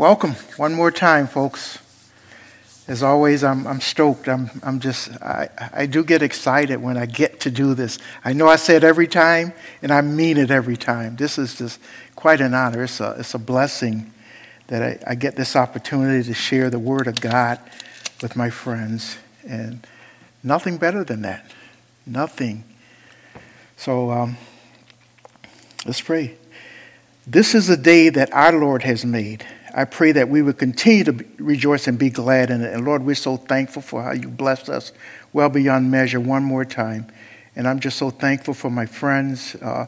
Welcome one more time, folks. As always, I'm, I'm stoked. I'm, I'm just, I, I do get excited when I get to do this. I know I say it every time, and I mean it every time. This is just quite an honor. It's a, it's a blessing that I, I get this opportunity to share the Word of God with my friends. And nothing better than that. Nothing. So um, let's pray. This is the day that our Lord has made. I pray that we would continue to rejoice and be glad in it. And Lord, we're so thankful for how you blessed us well beyond measure one more time. And I'm just so thankful for my friends, uh,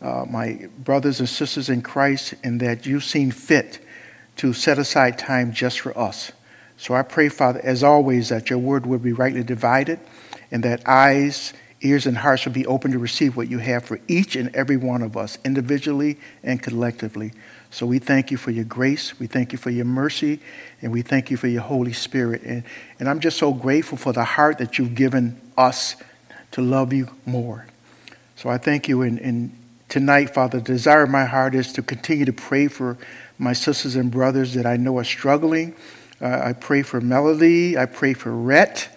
uh, my brothers and sisters in Christ, and that you've seen fit to set aside time just for us. So I pray, Father, as always, that your word would be rightly divided and that eyes, ears, and hearts would be open to receive what you have for each and every one of us, individually and collectively. So we thank you for your grace. We thank you for your mercy. And we thank you for your Holy Spirit. And, and I'm just so grateful for the heart that you've given us to love you more. So I thank you. And, and tonight, Father, the desire of my heart is to continue to pray for my sisters and brothers that I know are struggling. Uh, I pray for Melody. I pray for Rhett.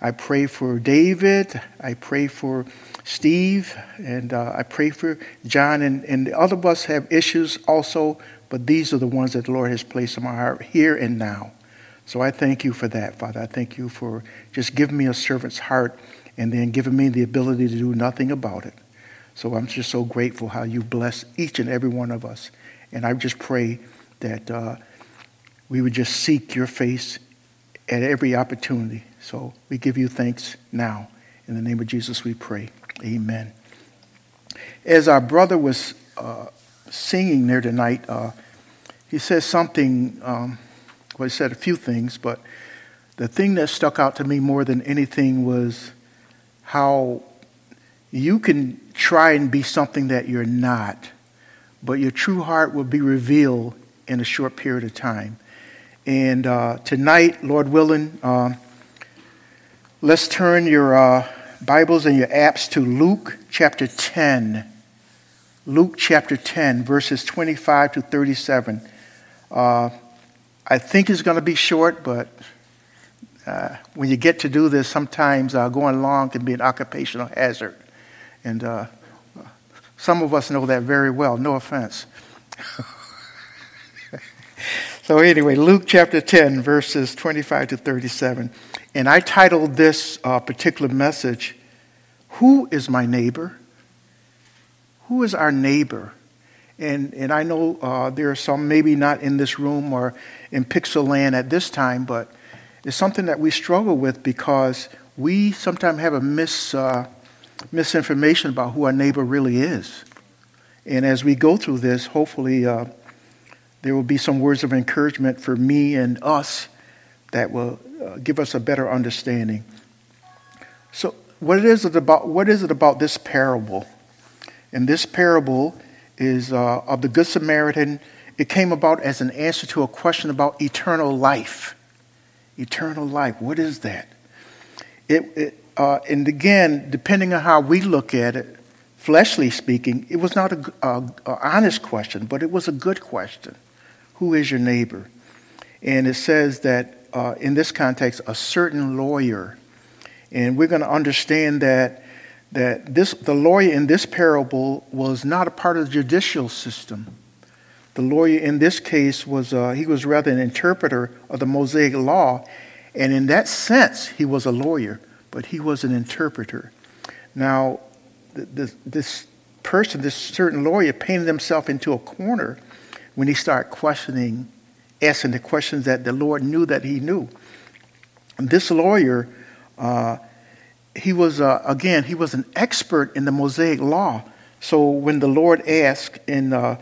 I pray for David. I pray for Steve, and uh, I pray for John, and, and the other of us have issues also, but these are the ones that the Lord has placed in my heart here and now. So I thank you for that, Father. I thank you for just giving me a servant's heart and then giving me the ability to do nothing about it. So I'm just so grateful how you bless each and every one of us. And I just pray that uh, we would just seek your face at every opportunity. So we give you thanks now. In the name of Jesus, we pray. Amen. As our brother was uh, singing there tonight, uh, he says something, um, well, he said a few things, but the thing that stuck out to me more than anything was how you can try and be something that you're not, but your true heart will be revealed in a short period of time. And uh, tonight, Lord willing, um, let's turn your uh, Bibles and your apps to Luke chapter 10. Luke chapter 10, verses 25 to 37. Uh, I think it's going to be short, but uh, when you get to do this, sometimes uh, going long can be an occupational hazard. And uh, some of us know that very well, no offense. so, anyway, Luke chapter 10, verses 25 to 37. And I titled this uh, particular message, Who is My Neighbor? Who is our neighbor? And, and I know uh, there are some maybe not in this room or in Pixel Land at this time, but it's something that we struggle with because we sometimes have a mis, uh, misinformation about who our neighbor really is. And as we go through this, hopefully uh, there will be some words of encouragement for me and us that will uh, give us a better understanding. So, what is it about? What is it about this parable? And this parable is uh, of the Good Samaritan. It came about as an answer to a question about eternal life. Eternal life. What is that? It, it uh, and again, depending on how we look at it, fleshly speaking, it was not an honest question, but it was a good question. Who is your neighbor? And it says that uh, in this context, a certain lawyer. And we're going to understand that, that this, the lawyer in this parable was not a part of the judicial system. The lawyer in this case was, uh, he was rather an interpreter of the Mosaic law. And in that sense, he was a lawyer, but he was an interpreter. Now, this, this person, this certain lawyer, painted himself into a corner when he started questioning asking the questions that the Lord knew that he knew. This lawyer, uh, he was, uh, again, he was an expert in the Mosaic law. So when the Lord asked in uh,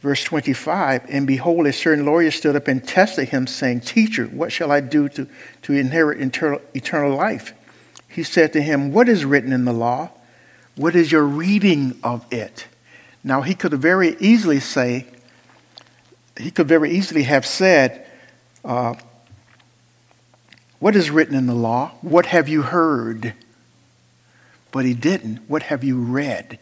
verse 25, and behold, a certain lawyer stood up and tested him, saying, Teacher, what shall I do to, to inherit eternal, eternal life? He said to him, What is written in the law? What is your reading of it? Now, he could very easily say, he could very easily have said, uh, What is written in the law? What have you heard? But he didn't. What have you read?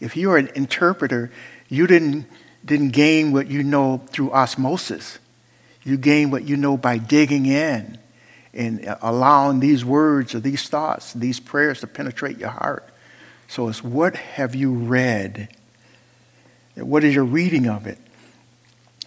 If you're an interpreter, you didn't, didn't gain what you know through osmosis. You gain what you know by digging in and allowing these words or these thoughts, these prayers to penetrate your heart. So it's what have you read? What is your reading of it?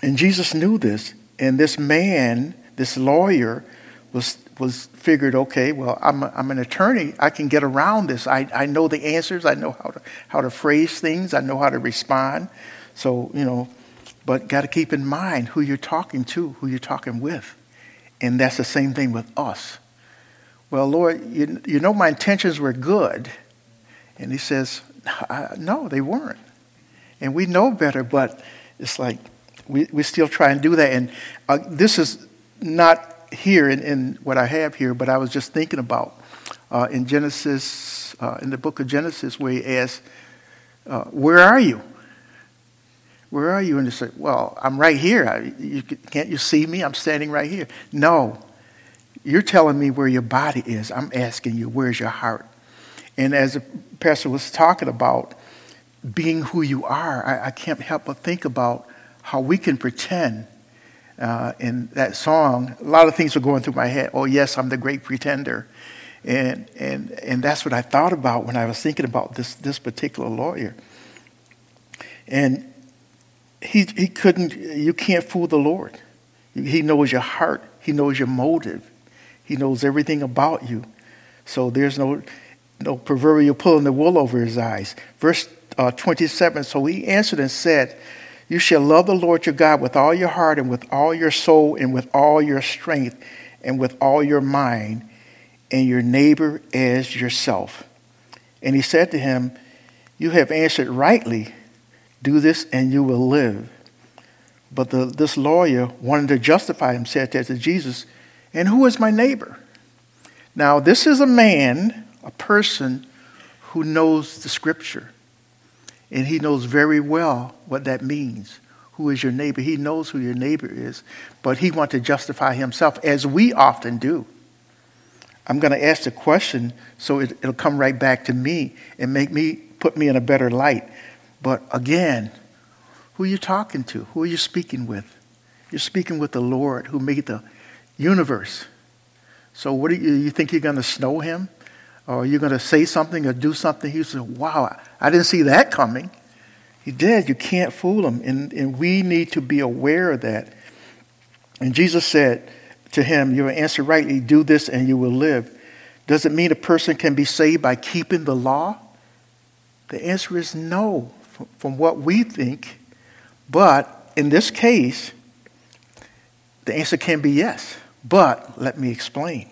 And Jesus knew this. And this man, this lawyer, was, was figured, okay, well, I'm, a, I'm an attorney. I can get around this. I, I know the answers. I know how to, how to phrase things. I know how to respond. So, you know, but got to keep in mind who you're talking to, who you're talking with. And that's the same thing with us. Well, Lord, you, you know my intentions were good. And he says, no, they weren't. And we know better, but it's like we, we still try and do that. And uh, this is not here in, in, what I have here, but I was just thinking about uh, in Genesis, uh, in the book of Genesis, where he asks, uh, Where are you? Where are you? And they say, Well, I'm right here. I, you, can't you see me? I'm standing right here. No. You're telling me where your body is. I'm asking you, where's your heart? And as the pastor was talking about being who you are, I, I can't help but think about how we can pretend. Uh, in that song, a lot of things were going through my head. Oh, yes, I'm the great pretender. And, and, and that's what I thought about when I was thinking about this, this particular lawyer. And he, he couldn't, you can't fool the Lord. He knows your heart, He knows your motive, He knows everything about you. So there's no, no proverbial pulling the wool over his eyes. Verse uh, 27 So he answered and said, You shall love the Lord your God with all your heart and with all your soul and with all your strength and with all your mind, and your neighbor as yourself. And he said to him, You have answered rightly. Do this and you will live. But the, this lawyer wanted to justify himself Said to Jesus, and who is my neighbor? Now, this is a man, a person who knows the scripture, and he knows very well what that means. Who is your neighbor? He knows who your neighbor is, but he wants to justify himself, as we often do. I'm going to ask the question so it, will come right back to me and make me put me in a better light. But again, who are you talking to? Who are you speaking with? You're speaking with the Lord who made the universe. So what do you, you think you're going to snow him? Oh, or are you going to say something or do something? He said, wow, I didn't see that coming. He did. You can't fool him. And, and we need to be aware of that. And Jesus said to him, You will answer rightly, do this and you will live. Does it mean a person can be saved by keeping the law? The answer is no from what we think, but in this case, the answer can be yes. But let me explain.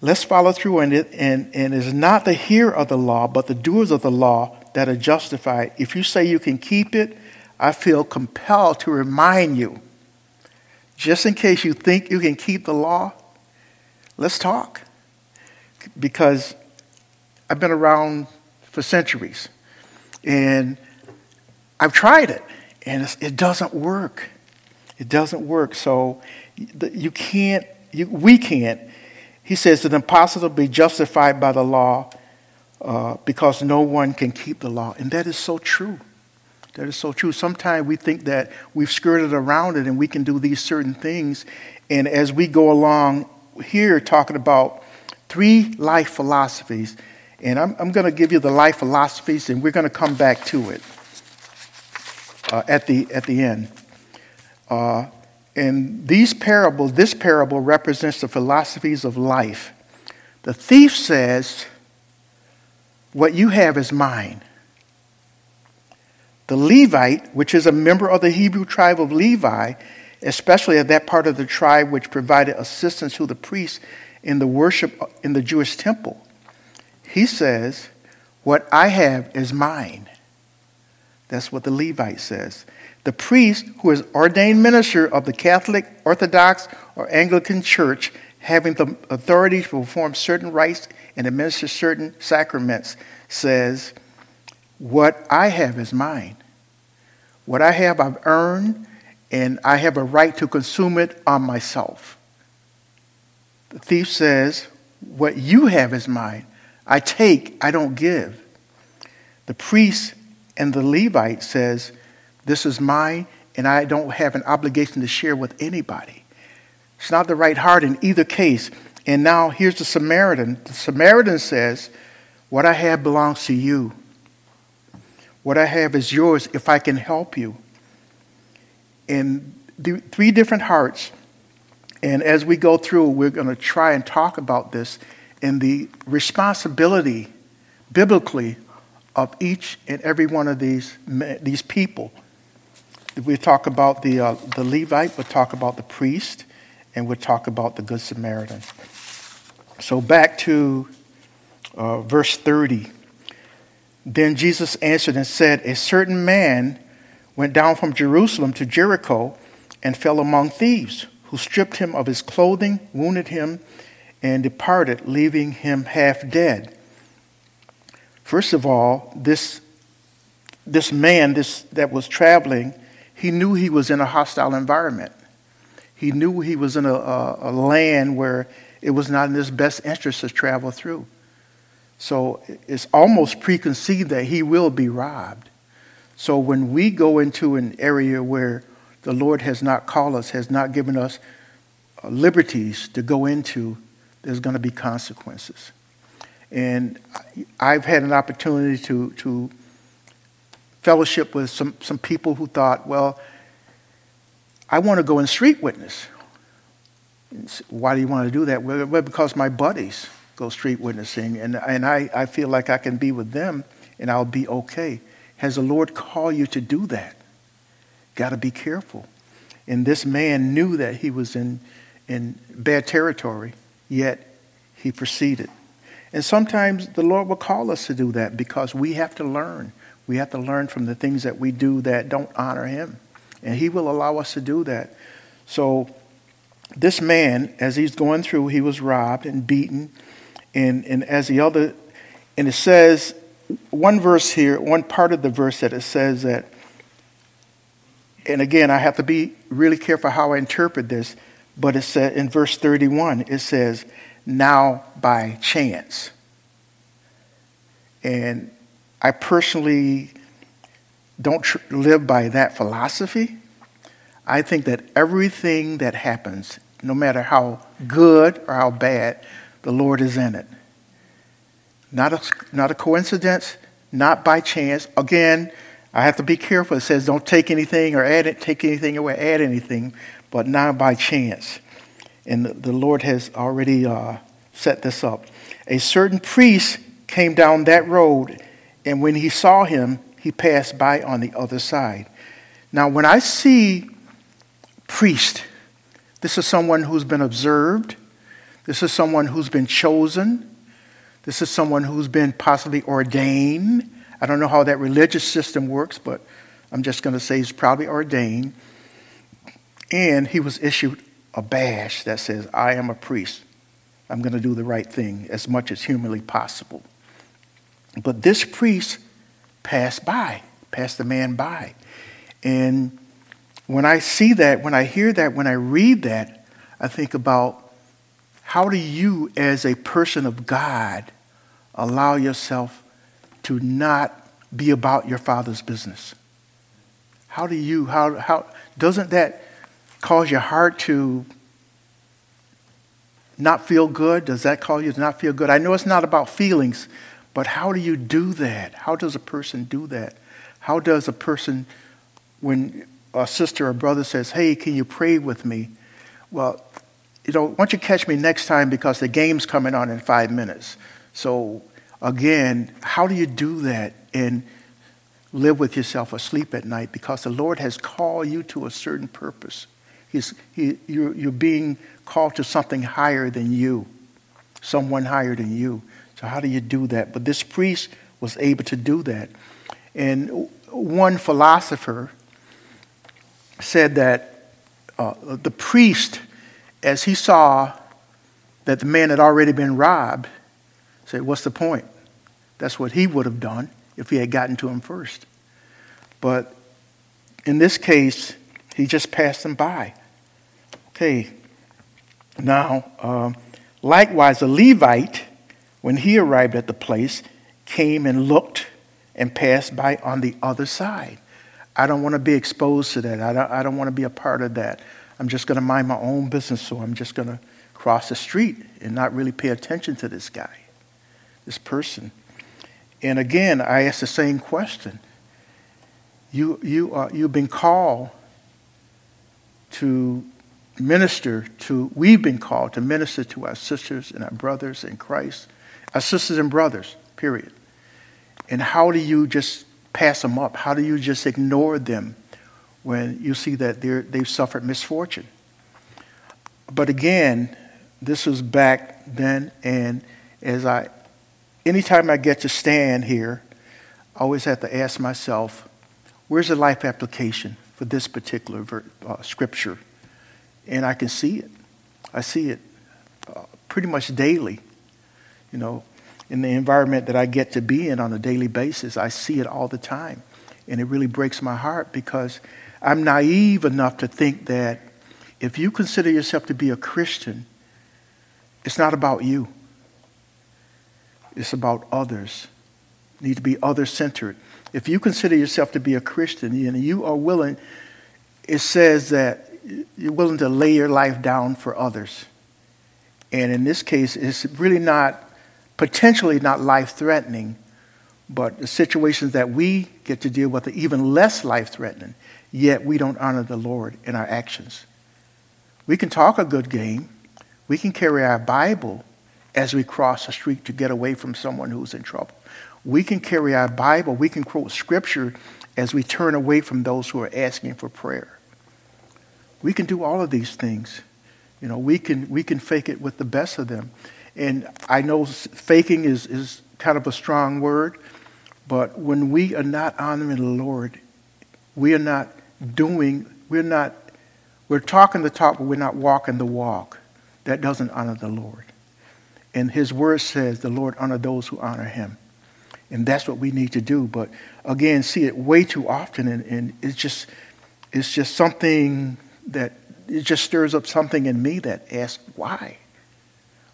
Let's follow through on it, and, and it is not the hearer of the law, but the doers of the law that are justified. If you say you can keep it, I feel compelled to remind you, just in case you think you can keep the law, let's talk. Because I've been around for centuries. And I've tried it, and it doesn't work. It doesn't work. So you can't, you, we can't. He says it's impossible to be justified by the law uh, because no one can keep the law. And that is so true. That is so true. Sometimes we think that we've skirted around it and we can do these certain things. And as we go along here, talking about three life philosophies and I'm, I'm going to give you the life philosophies, and we're going to come back to it uh, at, the, at the end. Uh, and these parables, this parable represents the philosophies of life. The thief says, What you have is mine. The Levite, which is a member of the Hebrew tribe of Levi, especially of that part of the tribe which provided assistance to the priests in the worship in the Jewish temple, he says, What I have is mine. That's what the Levite says. The priest, who is ordained minister of the Catholic, Orthodox, or Anglican Church, having the authority to perform certain rites and administer certain sacraments, says, What I have is mine. What I have, I've earned, and I have a right to consume it on myself. The thief says, What you have is mine. I take, I don't give. The priest and the Levite says, This is mine and I don't have an obligation to share with anybody. It's not the right heart in either case. And now here's the Samaritan. The Samaritan says, What I have belongs to you. What I have is yours if I can help you. And the three different hearts. And as we go through, we're going to try and talk about this and the responsibility biblically of each and every one of these, these people. We talk about the, uh, the Levite, we'll talk about the priest, and we'll talk about the Good Samaritan. So back to uh, verse 30. Then Jesus answered and said, A certain man went down from Jerusalem to Jericho and fell among thieves, who stripped him of his clothing, wounded him, and departed, leaving him half dead. First of all, this, this man this, that was traveling, he knew he was in a hostile environment. He knew he was in a, a, a land where it was not in his best interest to travel through. So it's almost preconceived that he will be robbed. So when we go into an area where the Lord has not called us, has not given us uh, liberties to go into, there's going to be consequences. And I've had an opportunity to, to fellowship with some, some people who thought, well, I want to go and street witness. Why do you want to do that? Well, because my buddies go street witnessing, and, and I, I feel like I can be with them and I'll be okay. Has the Lord called you to do that? Got to be careful. And this man knew that he was in, in bad territory, yet he proceeded. And sometimes the Lord will call us to do that because we have to learn. We have to learn from the things that we do that don't honor Him. And He will allow us to do that. So, this man, as he's going through, he was robbed and beaten. And, and as the other, and it says, one verse here, one part of the verse that it says that, and again, I have to be really careful how I interpret this, but it said in verse 31, it says, now by chance. And I personally don't tr- live by that philosophy. I think that everything that happens, no matter how good or how bad, the Lord is in it. Not a, not a coincidence, not by chance. Again, I have to be careful. It says don't take anything or add it, take anything away, add anything, but not by chance. And the, the Lord has already uh, set this up. A certain priest came down that road, and when he saw him, he passed by on the other side. Now, when I see priest, this is someone who's been observed, this is someone who's been chosen, this is someone who's been possibly ordained. I don't know how that religious system works, but I'm just going to say he's probably ordained. And he was issued a badge that says, I am a priest. I'm going to do the right thing as much as humanly possible. But this priest passed by, passed the man by. And when I see that, when I hear that, when I read that, I think about how do you, as a person of God, allow yourself to not be about your father's business? How do you, how, how, doesn't that cause your heart to not feel good? Does that cause you to not feel good? I know it's not about feelings, but how do you do that? How does a person do that? How does a person, when a sister or brother says, Hey, can you pray with me? Well, you know, why don't you catch me next time because the game's coming on in five minutes. So, again, how do you do that and live with yourself asleep at night? Because the Lord has called you to a certain purpose. He's, he, you're, you're being called to something higher than you, someone higher than you. So, how do you do that? But this priest was able to do that. And one philosopher said that uh, the priest, as he saw that the man had already been robbed, said, What's the point? That's what he would have done if he had gotten to him first. But in this case, he just passed him by. Okay, now, uh, likewise, a Levite, when he arrived at the place, came and looked and passed by on the other side. I don't want to be exposed to that. I don't, I don't want to be a part of that. I'm just going to mind my own business, so I'm just going to cross the street and not really pay attention to this guy, this person. And again, I ask the same question. You, you are, you've been called to minister to, we've been called to minister to our sisters and our brothers in Christ, our sisters and brothers, period. And how do you just pass them up? How do you just ignore them when you see that they've suffered misfortune? But again, this was back then, and as I, anytime I get to stand here, I always have to ask myself, where's the life application for this particular uh, scripture? And I can see it. I see it uh, pretty much daily. You know, in the environment that I get to be in on a daily basis, I see it all the time. And it really breaks my heart because I'm naive enough to think that if you consider yourself to be a Christian, it's not about you. It's about others. You need to be other centered. If you consider yourself to be a Christian and you are willing, it says that you're willing to lay your life down for others. And in this case, it's really not, potentially not life threatening, but the situations that we get to deal with are even less life threatening, yet we don't honor the Lord in our actions. We can talk a good game, we can carry our Bible as we cross the street to get away from someone who's in trouble. We can carry our Bible, we can quote scripture as we turn away from those who are asking for prayer. We can do all of these things. You know, we can, we can fake it with the best of them. And I know faking is, is kind of a strong word, but when we are not honoring the Lord, we are not doing, we're not, we're talking the talk, but we're not walking the walk that doesn't honor the Lord. And his word says the Lord honor those who honor him. And that's what we need to do. But again, see it way too often and, and it's just it's just something that it just stirs up something in me that asks why?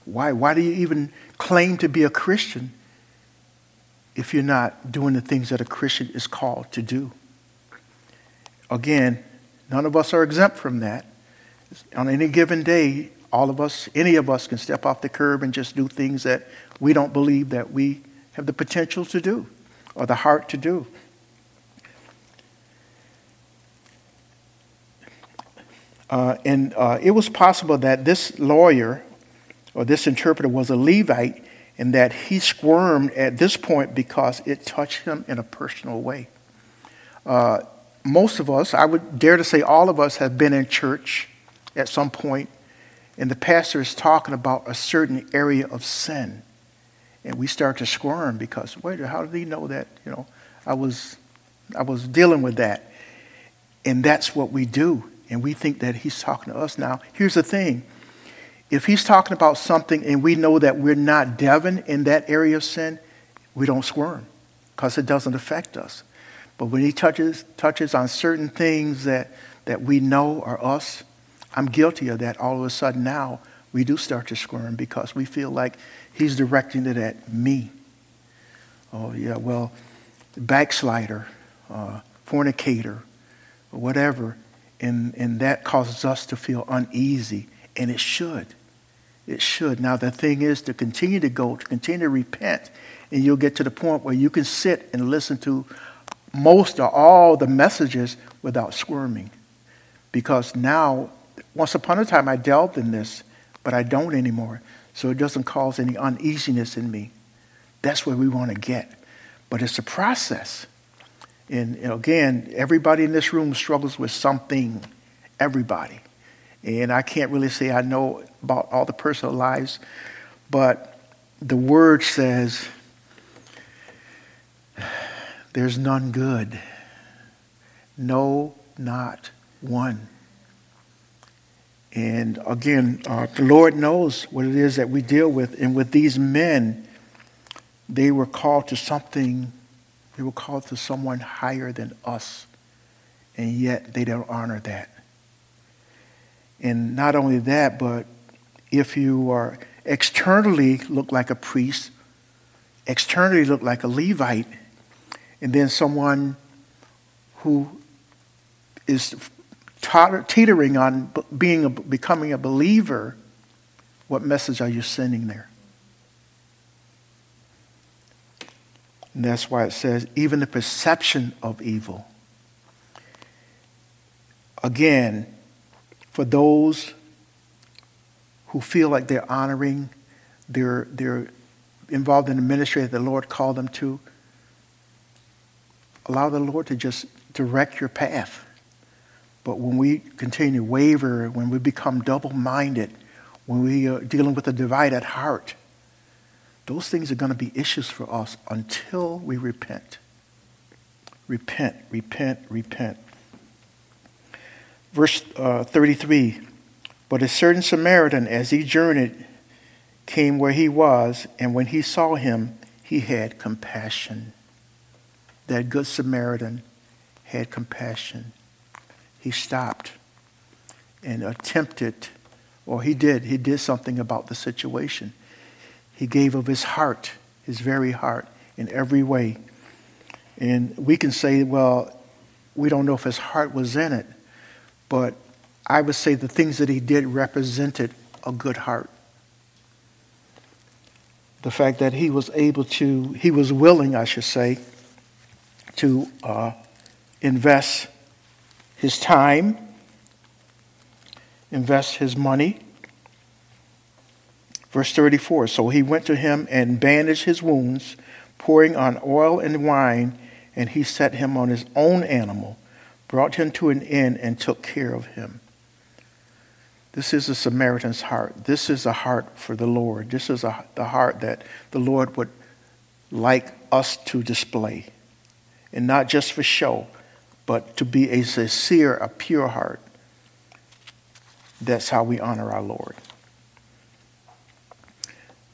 Why? Why do you even claim to be a Christian if you're not doing the things that a Christian is called to do? Again, none of us are exempt from that. On any given day, all of us, any of us, can step off the curb and just do things that we don't believe that we have the potential to do or the heart to do. Uh, and uh, it was possible that this lawyer or this interpreter was a Levite and that he squirmed at this point because it touched him in a personal way. Uh, most of us, I would dare to say all of us, have been in church at some point and the pastor is talking about a certain area of sin. And we start to squirm because, wait, how did he know that? You know, I was, I was dealing with that. And that's what we do. And we think that he's talking to us now. Here's the thing if he's talking about something and we know that we're not Devin in that area of sin, we don't squirm because it doesn't affect us. But when he touches, touches on certain things that, that we know are us, I'm guilty of that. All of a sudden now, we do start to squirm because we feel like he's directing it at me. Oh, yeah, well, backslider, uh, fornicator, whatever. And, and that causes us to feel uneasy, and it should. It should. Now, the thing is to continue to go, to continue to repent, and you'll get to the point where you can sit and listen to most or all the messages without squirming. Because now once upon a time, I delved in this, but I don't anymore. So it doesn't cause any uneasiness in me. That's where we want to get. But it's a process. And again, everybody in this room struggles with something. Everybody. And I can't really say I know about all the personal lives, but the word says there's none good. No, not one. And again, uh, the Lord knows what it is that we deal with. And with these men, they were called to something, they were called to someone higher than us. And yet they don't honor that. And not only that, but if you are externally look like a priest, externally look like a Levite, and then someone who is teetering on being a, becoming a believer, what message are you sending there? And that's why it says, even the perception of evil. Again, for those who feel like they're honoring, they're, they're involved in the ministry that the Lord called them to, allow the Lord to just direct your path. But when we continue to waver, when we become double minded, when we are dealing with a divided heart, those things are going to be issues for us until we repent. Repent, repent, repent. Verse uh, 33 But a certain Samaritan, as he journeyed, came where he was, and when he saw him, he had compassion. That good Samaritan had compassion. He stopped and attempted, or he did, he did something about the situation. He gave of his heart, his very heart, in every way. And we can say, well, we don't know if his heart was in it, but I would say the things that he did represented a good heart. The fact that he was able to, he was willing, I should say, to uh, invest his time, invest his money. Verse 34 So he went to him and bandaged his wounds, pouring on oil and wine, and he set him on his own animal, brought him to an inn, and took care of him. This is a Samaritan's heart. This is a heart for the Lord. This is a, the heart that the Lord would like us to display and not just for show, but to be a sincere, a pure heart. That's how we honor our Lord.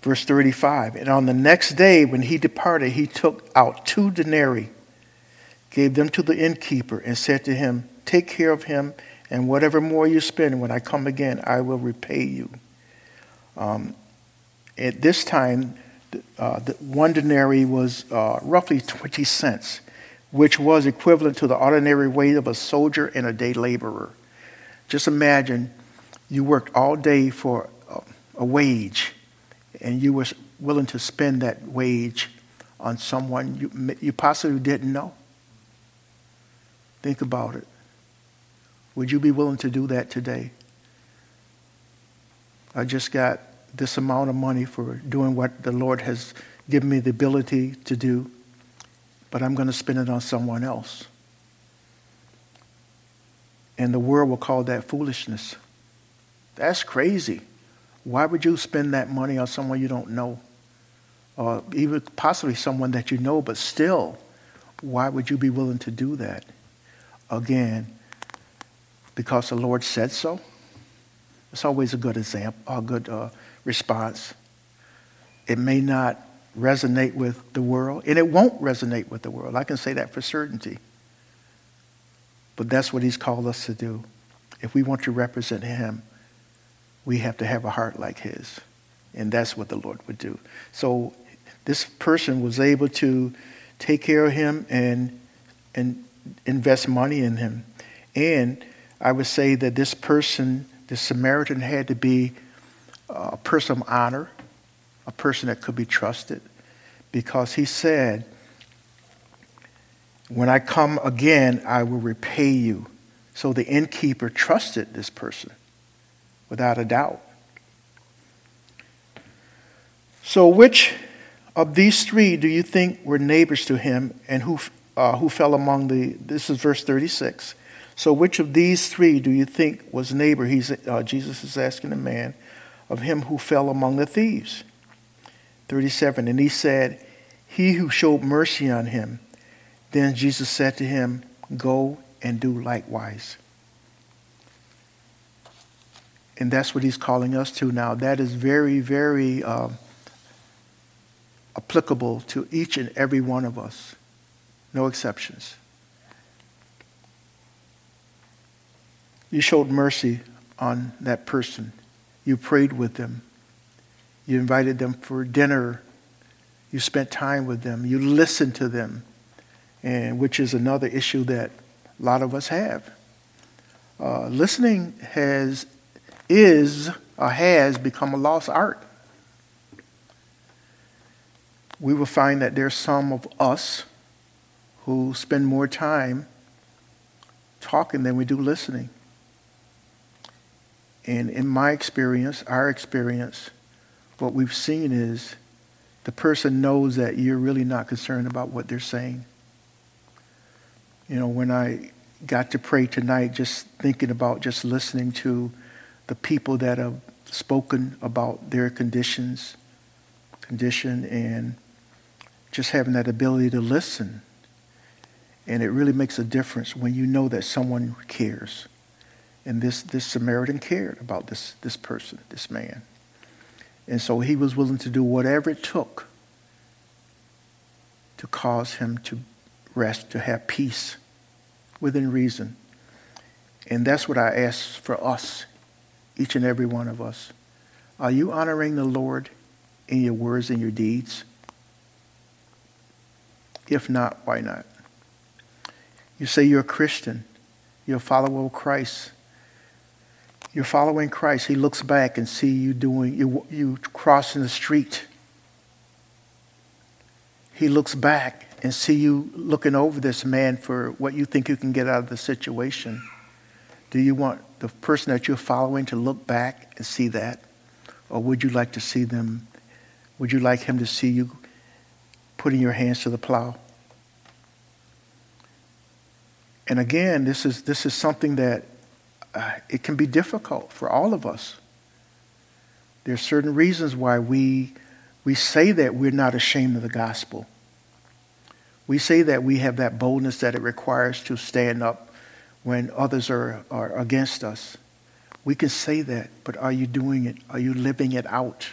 Verse 35 And on the next day, when he departed, he took out two denarii, gave them to the innkeeper, and said to him, Take care of him, and whatever more you spend, when I come again, I will repay you. Um, at this time, uh, the one denarii was uh, roughly 20 cents which was equivalent to the ordinary wage of a soldier and a day laborer. Just imagine you worked all day for a, wage and you were willing to spend that wage on someone you, you possibly didn't know. Think about it. Would you be willing to do that today? I just got this amount of money for doing what the Lord has given me the ability to do but I'm going to spend it on someone else. And the world will call that foolishness. That's crazy. Why would you spend that money on someone you don't know? Or even possibly someone that you know, but still, why would you be willing to do that? Again, because the Lord said so? It's always a good example, a good uh, response. It may not resonate with the world, and it won't resonate with the world. I can say that for certainty. But that's what he's called us to do. If we want to represent him, we have to have a heart like his. And that's what the Lord would do. So this person was able to take care of him and, and invest money in him. And I would say that this person, the Samaritan, had to be a person of honor, a person that could be trusted because he said, When I come again, I will repay you. So the innkeeper trusted this person without a doubt. So, which of these three do you think were neighbors to him and who, uh, who fell among the. This is verse 36. So, which of these three do you think was neighbor? He's, uh, Jesus is asking the man of him who fell among the thieves. 37. And he said, He who showed mercy on him. Then Jesus said to him, Go and do likewise. And that's what he's calling us to now. That is very, very um, applicable to each and every one of us. No exceptions. You showed mercy on that person. You prayed with them. You invited them for dinner. You spent time with them. You listened to them, and which is another issue that a lot of us have. uh, listening has, is, or has become a lost art. We will find that there's some of us who spend more time talking than we do listening. And in my experience, our experience, what we've seen is the person knows that you're really not concerned about what they're saying. You know, when I got to pray tonight, just thinking about just listening to the people that have spoken about their conditions, condition, and just having that ability to listen. And it really makes a difference when you know that someone cares. And this, this Samaritan cared about this, this person, this man. And so he was willing to do whatever it took to cause him to rest, to have peace within reason. And that's what I ask for us, each and every one of us. Are you honoring the Lord in your words and your deeds? If not, why not? You say you're a Christian, you're a follower of Christ. You're following Christ. He looks back and see you doing you you crossing the street. He looks back and see you looking over this man for what you think you can get out of the situation. Do you want the person that you're following to look back and see that? Or would you like to see them, would you like him to see you putting your hands to the plow? And again, this is, this is something that uh, it can be difficult for all of us. There are certain reasons why we, we say that we're not ashamed of the gospel. We say that we have that boldness that it requires to stand up when others are, are against us. We can say that, but are you doing it? Are you living it out?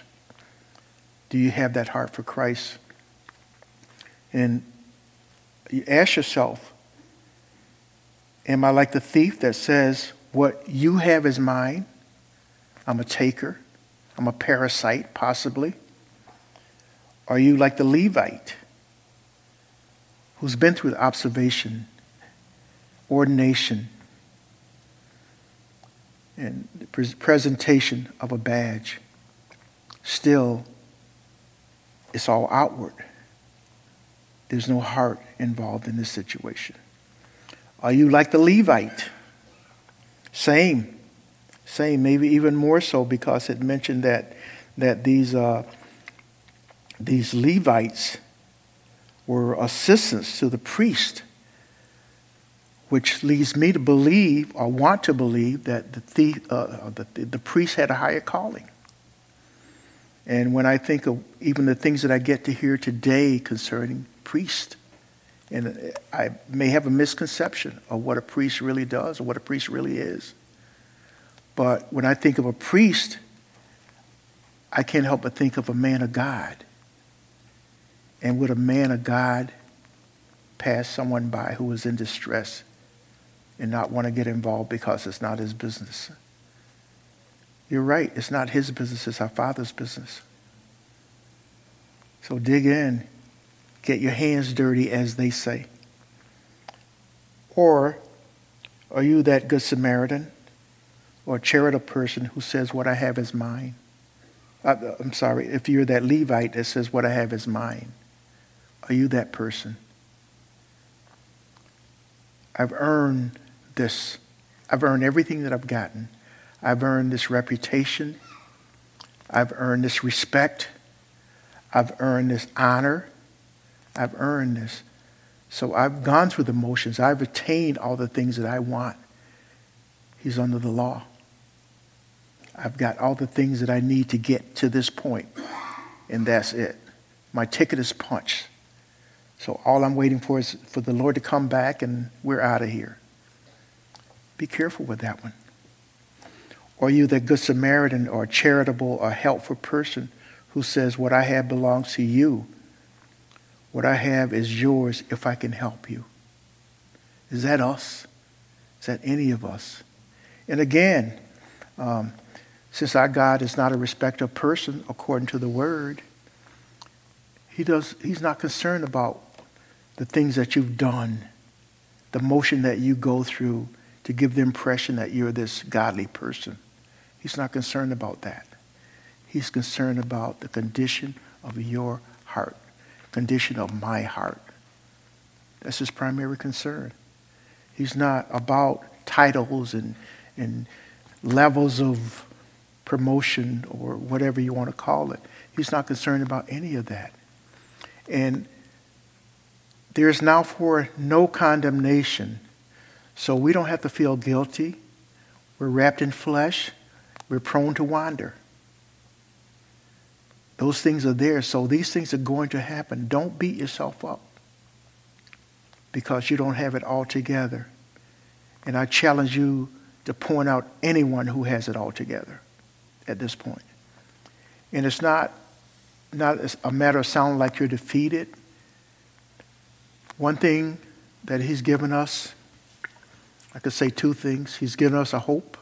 Do you have that heart for Christ? And you ask yourself, am I like the thief that says, what you have is mine. I'm a taker. I'm a parasite, possibly. Are you like the Levite who's been through the observation, ordination, and presentation of a badge? Still, it's all outward. There's no heart involved in this situation. Are you like the Levite? Same. Same, maybe even more so because it mentioned that, that these, uh, these Levites were assistants to the priest, which leads me to believe or want to believe that the, thief, uh, the, the priest had a higher calling. And when I think of even the things that I get to hear today concerning priest, and I may have a misconception of what a priest really does or what a priest really is. But when I think of a priest, I can't help but think of a man of God. And would a man of God pass someone by who is in distress and not want to get involved because it's not his business? You're right. It's not his business. It's our Father's business. So dig in Get your hands dirty, as they say. Or are you that good Samaritan or charitable person who says, What I have is mine? Uh, I'm sorry, if you're that Levite that says, What I have is mine, are you that person? I've earned this. I've earned everything that I've gotten. I've earned this reputation. I've earned this respect. I've earned this honor. I've earned this. So I've gone through the motions. I've attained all the things that I want. He's under the law. I've got all the things that I need to get to this point, and that's it. My ticket is punched. So all I'm waiting for is for the Lord to come back, and we're out of here. Be careful with that one. Or you, the Good Samaritan, or charitable or helpful person who says, What I have belongs to you what I have is yours if I can help you. Is that us? Is that any of us? And again, um, since our God is not a respecter of person according to the word, he does, he's not concerned about the things that you've done, the motion that you go through to give the impression that you're this godly person. He's not concerned about that. He's concerned about the condition of your heart, condition of my heart. That's his primary concern. He's not about titles and, and levels of promotion or whatever you want to call it. He's not concerned about any of that. And there is now for no condemnation. So we don't have to feel guilty. We're wrapped in flesh. We're prone to wander. Those things are there. So these things are going to happen. Don't beat yourself up because you don't have it all together. And I challenge you to point out anyone who has it all together at this point. And it's not, not a matter of sounding like you're defeated. One thing that he's given us, I could say two things. He's given us a hope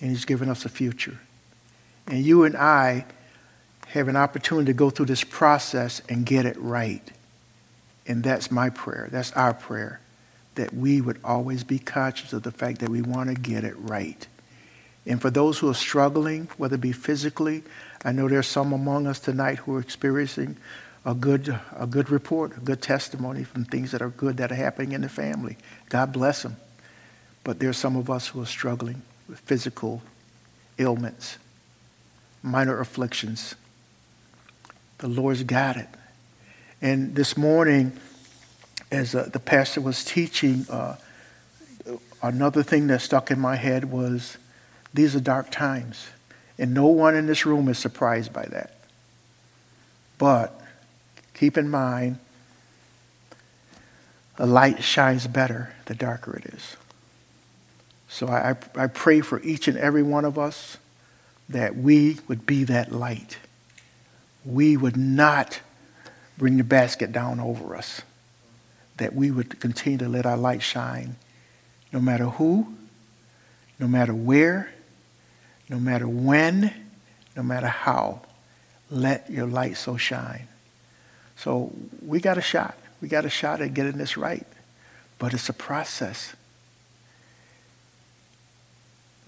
and he's given us a future. And you and I have an opportunity to go through this process and get it right. And that's my prayer. That's our prayer. That we would always be conscious of the fact that we want to get it right. And for those who are struggling, whether it be physically, I know there's some among us tonight who are experiencing a good, a good report, a good testimony from things that are good that are happening in the family. God bless them. But there's some of us who are struggling with physical ailments, minor afflictions. The Lord's got it. And this morning, as uh, the pastor was teaching, uh, another thing that stuck in my head was these are dark times. And no one in this room is surprised by that. But keep in mind, the light shines better the darker it is. So I, I pray for each and every one of us that we would be that light. We would not bring the basket down over us. That we would continue to let our light shine no matter who, no matter where, no matter when, no matter how. Let your light so shine. So we got a shot. We got a shot at getting this right. But it's a process.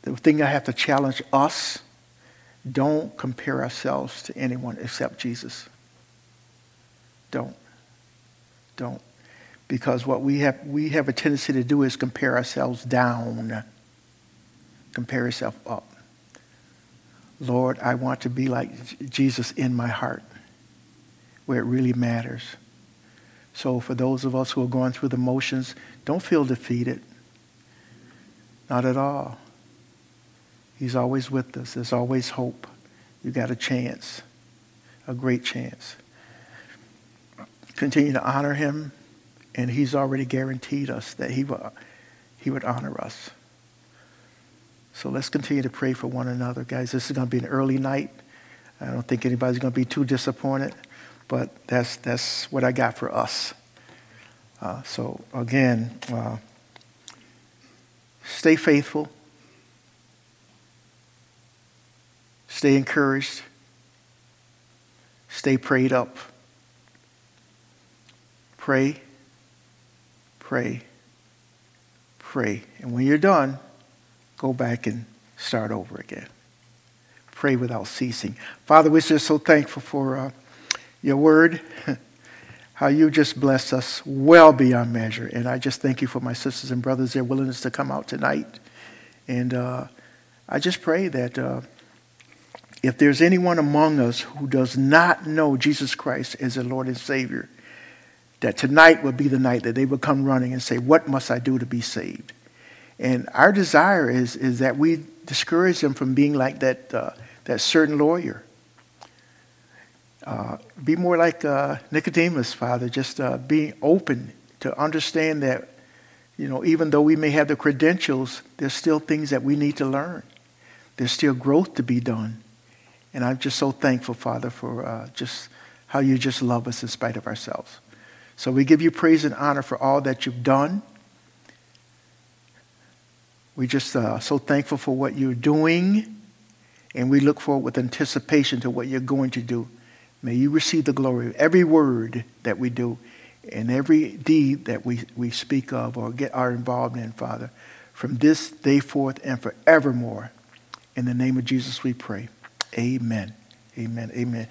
The thing I have to challenge us don't compare ourselves to anyone except Jesus. Don't. Don't. Because what we have, we have a tendency to do is compare ourselves down, compare yourself up. Lord, I want to be like Jesus in my heart, where it really matters. So, for those of us who are going through the motions, don't feel defeated. Not at all. He's always with us. There's always hope. You got a chance, a great chance continue to honor him, and he's already guaranteed us that he, will, he would honor us. So let's continue to pray for one another. Guys, this is going to be an early night. I don't think anybody's going to be too disappointed, but that's, that's what I got for us. Uh, so, again, uh, stay faithful, stay encouraged, stay prayed up. Pray, pray, pray. And when you're done, go back and start over again. Pray without ceasing. Father, we're just so thankful for uh, your word, how you just bless us well beyond measure. And I just thank you for my sisters and brothers, their willingness to come out tonight. And uh, I just pray that uh, if there's anyone among us who does not know Jesus Christ as their Lord and Savior, that tonight would be the night that they would come running and say, What must I do to be saved? And our desire is, is that we discourage them from being like that, uh, that certain lawyer. Uh, be more like uh, Nicodemus, Father, just uh, being open to understand that, you know, even though we may have the credentials, there's still things that we need to learn. There's still growth to be done. And I'm just so thankful, Father, for uh, just how you just love us in spite of ourselves. So we give you praise and honor for all that you've done. We're just uh, so thankful for what you're doing, and we look forward with anticipation to what you're going to do. May you receive the glory of every word that we do and every deed that we, we speak of or get are involved in, Father. from this day forth and forevermore. In the name of Jesus we pray. Amen. Amen. Amen.